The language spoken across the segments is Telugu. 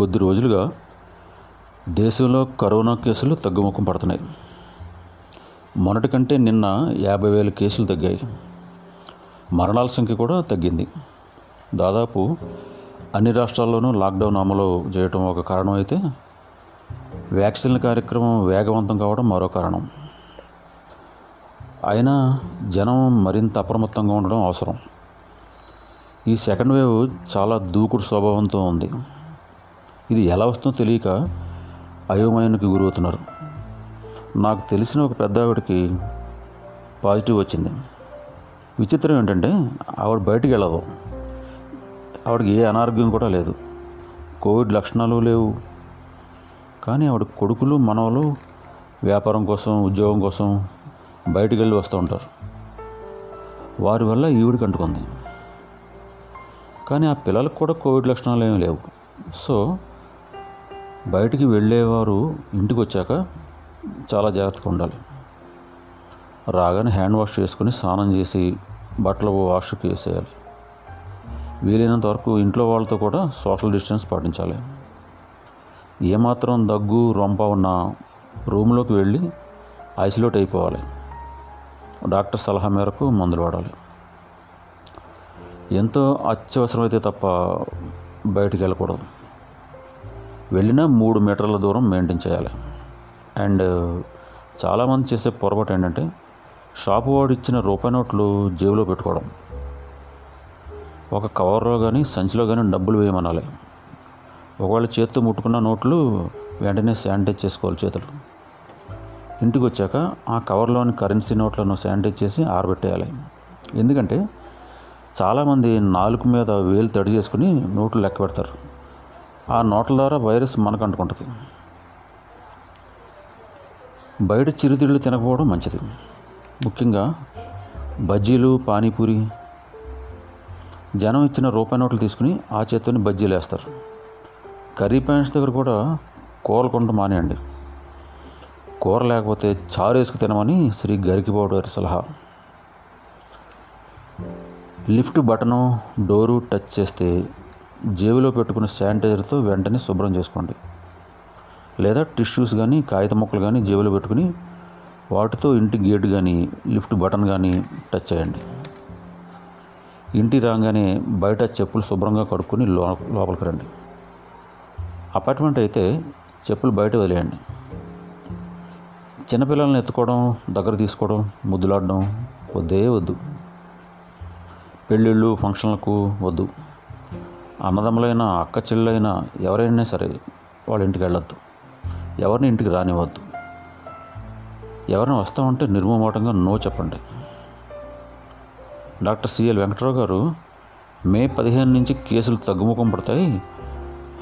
కొద్ది రోజులుగా దేశంలో కరోనా కేసులు తగ్గుముఖం పడుతున్నాయి. మొన్నటి కంటే నిన్న యాభై వేల కేసులు తగ్గాయి. మరణాల సంఖ్య కూడా తగ్గింది. దాదాపు అన్ని రాష్ట్రాల్లోనూ లాక్డౌన్ అమలు చేయటం ఒక కారణం అయితే వ్యాక్సిన్ల కార్యక్రమం వేగవంతం కావడం మరో కారణం. అయినా జనం మరింత అప్రమత్తంగా ఉండడం అవసరం. ఈ సెకండ్ వేవ్ చాలా దూకుడు స్వభావంతో ఉంది. ఇది ఎలా వస్తుందో తెలియక అయోమయానికి గురవుతున్నారు. నాకు తెలిసిన ఒక పెద్ద ఆవిడకి పాజిటివ్ వచ్చింది. విచిత్రం ఏంటంటే ఆవిడ బయటికి వెళ్ళదు. ఆవిడకి ఏ అనారోగ్యం కూడా లేదు. కోవిడ్ లక్షణాలు లేవు. కానీ ఆవిడ కొడుకులు మనవలు వ్యాపారం కోసం ఉద్యోగం కోసం బయటికి వెళ్ళి వస్తూ ఉంటారు. వారి వల్ల ఈవిడికి అంటుకుంది. కానీ ఆ పిల్లలకు కూడా కోవిడ్ లక్షణాలు ఏమీ లేవు. సో బయటికి వెళ్ళేవారు ఇంటికి వచ్చాక చాలా జాగ్రత్తగా ఉండాలి. రాగానే హ్యాండ్ వాష్ చేసుకుని స్నానం చేసి బట్టలు వాష్కి వేసేయాలి. వీలైనంత వరకు ఇంట్లో వాళ్ళతో కూడా సోషల్ డిస్టెన్స్ పాటించాలి. ఏమాత్రం దగ్గు రొంప ఉన్న రూమ్లోకి వెళ్ళి ఐసోలేట్ అయిపోవాలి. డాక్టర్ సలహా మేరకు మందులు వాడాలి. ఎంతో అత్యవసరమైతే తప్ప బయటికి వెళ్ళకూడదు. వెళ్ళినా మూడు మీటర్ల దూరం మెయింటైన్ చేయాలి. అండ్ చాలామంది చేసే పొరపాటు ఏంటంటే షాపు వాడు ఇచ్చిన రూపాయి నోట్లు జేబులో పెట్టుకోవడం. ఒక కవర్లో కానీ సంచిలో కానీ డబ్బులు వేయమనాలి. ఒకవేళ చేతితో ముట్టుకున్న నోట్లు వెంటనే శానిటైజ్ చేసుకోవాలి చేతులు. ఇంటికి వచ్చాక ఆ కవర్లోని కరెన్సీ నోట్లను శానిటైజ్ చేసి ఆరబెట్టేయాలి. ఎందుకంటే చాలామంది నాలుగు మీద వేలు తడి చేసుకుని నోట్లు లెక్క పెడతారు. ఆ నోట్ల ద్వారా వైరస్ మనకు అంటుకుంటుంది. బయట చిరుతిళ్ళు తినకపోవడం మంచిది. ముఖ్యంగా బజ్జీలు పానీపూరి జనం ఇచ్చిన రూపాయి నోట్లు తీసుకుని ఆ చేత్తోని బజ్జీలు వేస్తారు. కర్రీ పాయింట్స్ దగ్గర కూడా కూరలు కొంట మానేయండి. కూర లేకపోతే చారు వేసుకు తినమని శ్రీ గరికిబాబు గారి సలహా. లిఫ్ట్ బటను డోరు టచ్ చేస్తే జేబులో పెట్టుకున్న శానిటైజర్తో వెంటనే శుభ్రం చేసుకోండి. లేదా టిష్యూస్ కానీ కాగిత ముక్కలు కానీ జేబులో పెట్టుకుని వాటితో ఇంటి గేట్ కానీ లిఫ్ట్ బటన్ కానీ టచ్ చేయండి. ఇంటి రాగానే బయట చెప్పులు శుభ్రంగా కడుక్కొని లో లోపలికి రండి. అపార్ట్మెంట్ అయితే చెప్పులు బయట వదిలేయండి. చిన్నపిల్లల్ని ఎత్తుకోవడం దగ్గర తీసుకోవడం ముద్దులాడడం వద్దే వద్దు. పెళ్ళిళ్ళు ఫంక్షన్లకు వద్దు. అన్నదమ్ములైనా అక్క చెల్లెలైనా ఎవరైనా సరే వాళ్ళ ఇంటికి వెళ్ళొద్దు. ఎవరిని ఇంటికి రానివ్వద్దు. ఎవరిని వస్తామంటే నిర్మమాటంగా నో చెప్పండి. డాక్టర్ సిఎల్ వెంకటరావు గారు మే పదిహేను నుంచి కేసులు తగ్గుముఖం పడతాయి.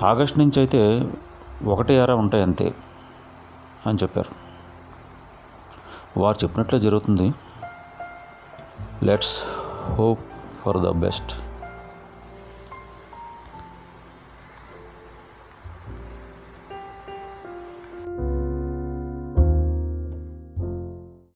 ఆగస్ట్ నుంచి అయితే ఒకటి అర ఉంటాయి అంతే అని చెప్పారు. వారు చెప్పినట్లే జరుగుతుంది. Let's hope for the best.